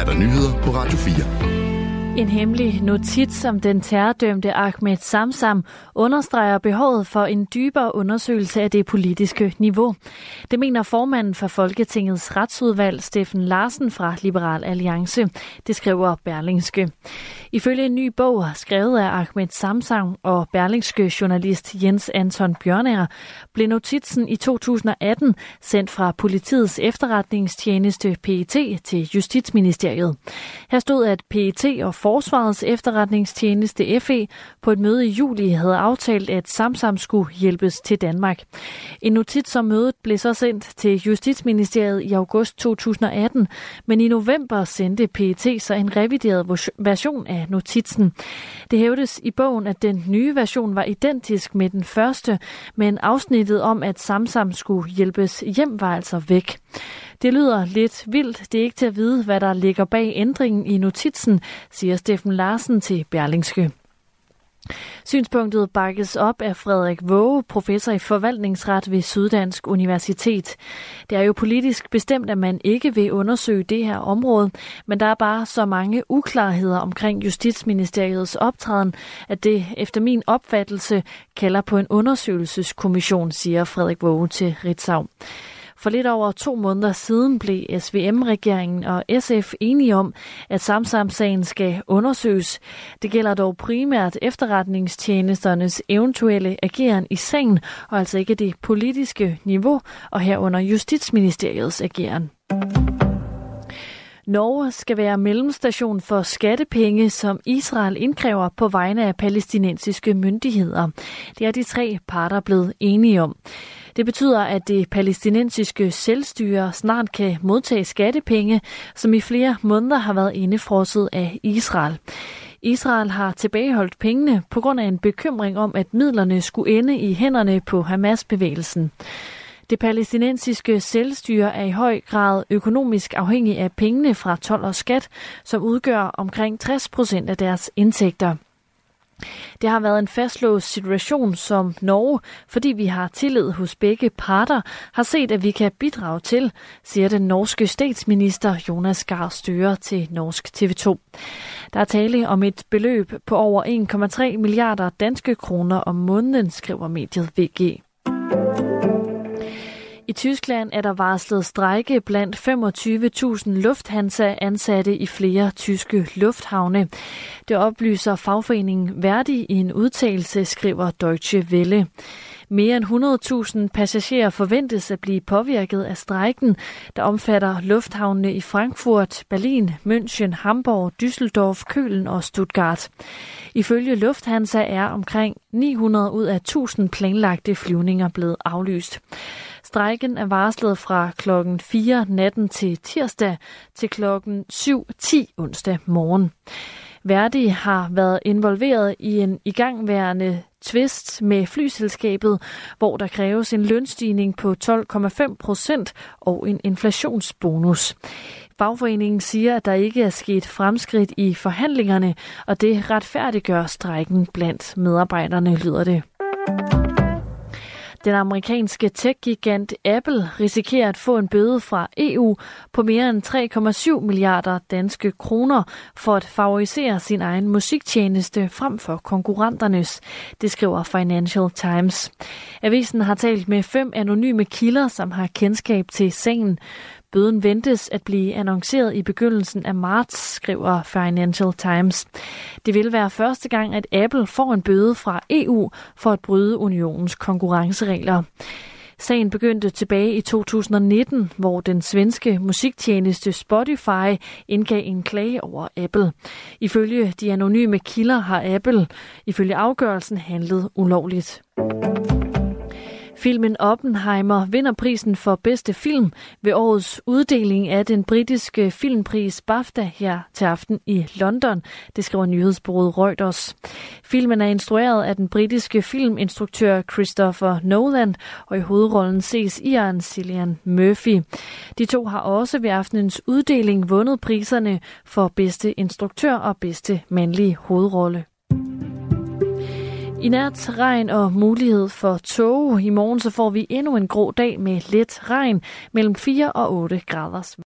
er der nyheder på Radio 4. En hemmelig notits om den terrordømte Ahmed Samsam understreger behovet for en dybere undersøgelse af det politiske niveau. Det mener formanden for Folketingets retsudvalg, Steffen Larsen fra Liberal Alliance. Det skriver Berlingske. Ifølge en ny bog, skrevet af Ahmed Samsam og Berlingske journalist Jens Anton Bjørnær, blev notitsen i 2018 sendt fra politiets efterretningstjeneste PET til Justitsministeriet. Her stod, at PET og Forsvarets efterretningstjeneste FE på et møde i juli havde aftalt, at Samsam skulle hjælpes til Danmark. En notits om mødet blev så sendt til Justitsministeriet i august 2018, men i november sendte PET så en revideret version af notitsen. Det hævdes i bogen, at den nye version var identisk med den første, men afsnittet om, at Samsam skulle hjælpes hjem, var altså væk. Det lyder lidt vildt. Det er ikke til at vide, hvad der ligger bag ændringen i notitsen, siger Steffen Larsen til Berlingske. Synspunktet bakkes op af Frederik Våge, professor i forvaltningsret ved Syddansk Universitet. Det er jo politisk bestemt, at man ikke vil undersøge det her område, men der er bare så mange uklarheder omkring Justitsministeriets optræden, at det efter min opfattelse kalder på en undersøgelseskommission, siger Frederik Våge til Ritzau. For lidt over to måneder siden blev SVM-regeringen og SF enige om, at Samsam-sagen skal undersøges. Det gælder dog primært efterretningstjenesternes eventuelle ageren i sagen, og altså ikke det politiske niveau, og herunder Justitsministeriets ageren. Norge skal være mellemstation for skattepenge, som Israel indkræver på vegne af palæstinensiske myndigheder. Det er de tre parter blevet enige om. Det betyder, at det palæstinensiske selvstyre snart kan modtage skattepenge, som i flere måneder har været indefrosset af Israel. Israel har tilbageholdt pengene på grund af en bekymring om, at midlerne skulle ende i hænderne på Hamas-bevægelsen. Det palæstinensiske selvstyre er i høj grad økonomisk afhængig af pengene fra tolv og skat, som udgør omkring 60 procent af deres indtægter. Det har været en fastlåst situation som Norge, fordi vi har tillid hos begge parter, har set, at vi kan bidrage til, siger den norske statsminister Jonas Gahr Støre til Norsk TV2. Der er tale om et beløb på over 1,3 milliarder danske kroner om måneden, skriver mediet VG. I Tyskland er der varslet strejke blandt 25.000 Lufthansa-ansatte i flere tyske lufthavne. Det oplyser fagforeningen Verdi i en udtalelse, skriver Deutsche Welle. Mere end 100.000 passagerer forventes at blive påvirket af strejken, der omfatter lufthavnene i Frankfurt, Berlin, München, Hamburg, Düsseldorf, Kølen og Stuttgart. Ifølge Lufthansa er omkring 900 ud af 1000 planlagte flyvninger blevet aflyst. Strejken er varslet fra klokken 4 natten til tirsdag til klokken 7.10 onsdag morgen. Verdi har været involveret i en igangværende tvist med flyselskabet, hvor der kræves en lønstigning på 12,5 procent og en inflationsbonus. Fagforeningen siger, at der ikke er sket fremskridt i forhandlingerne, og det retfærdiggør strejken blandt medarbejderne, lyder det. Den amerikanske tech-gigant Apple risikerer at få en bøde fra EU på mere end 3,7 milliarder danske kroner for at favorisere sin egen musiktjeneste frem for konkurrenternes. Det skriver Financial Times. Avisen har talt med fem anonyme kilder, som har kendskab til sagen. Bøden ventes at blive annonceret i begyndelsen af marts, skriver Financial Times. Det vil være første gang, at Apple får en bøde fra EU for at bryde unionens konkurrenceregler. Sagen begyndte tilbage i 2019, hvor den svenske musiktjeneste Spotify indgav en klage over Apple. Ifølge de anonyme kilder har Apple ifølge afgørelsen handlet ulovligt. Filmen Oppenheimer vinder prisen for bedste film ved årets uddeling af den britiske filmpris BAFTA her til aften i London, det skriver nyhedsbureauet Reuters. Filmen er instrueret af den britiske filminstruktør Christopher Nolan, og i hovedrollen ses Ian Cillian Murphy. De to har også ved aftenens uddeling vundet priserne for bedste instruktør og bedste mandlige hovedrolle. I nat regn og mulighed for tåge. I morgen så får vi endnu en grå dag med let regn mellem 4 og 8 graders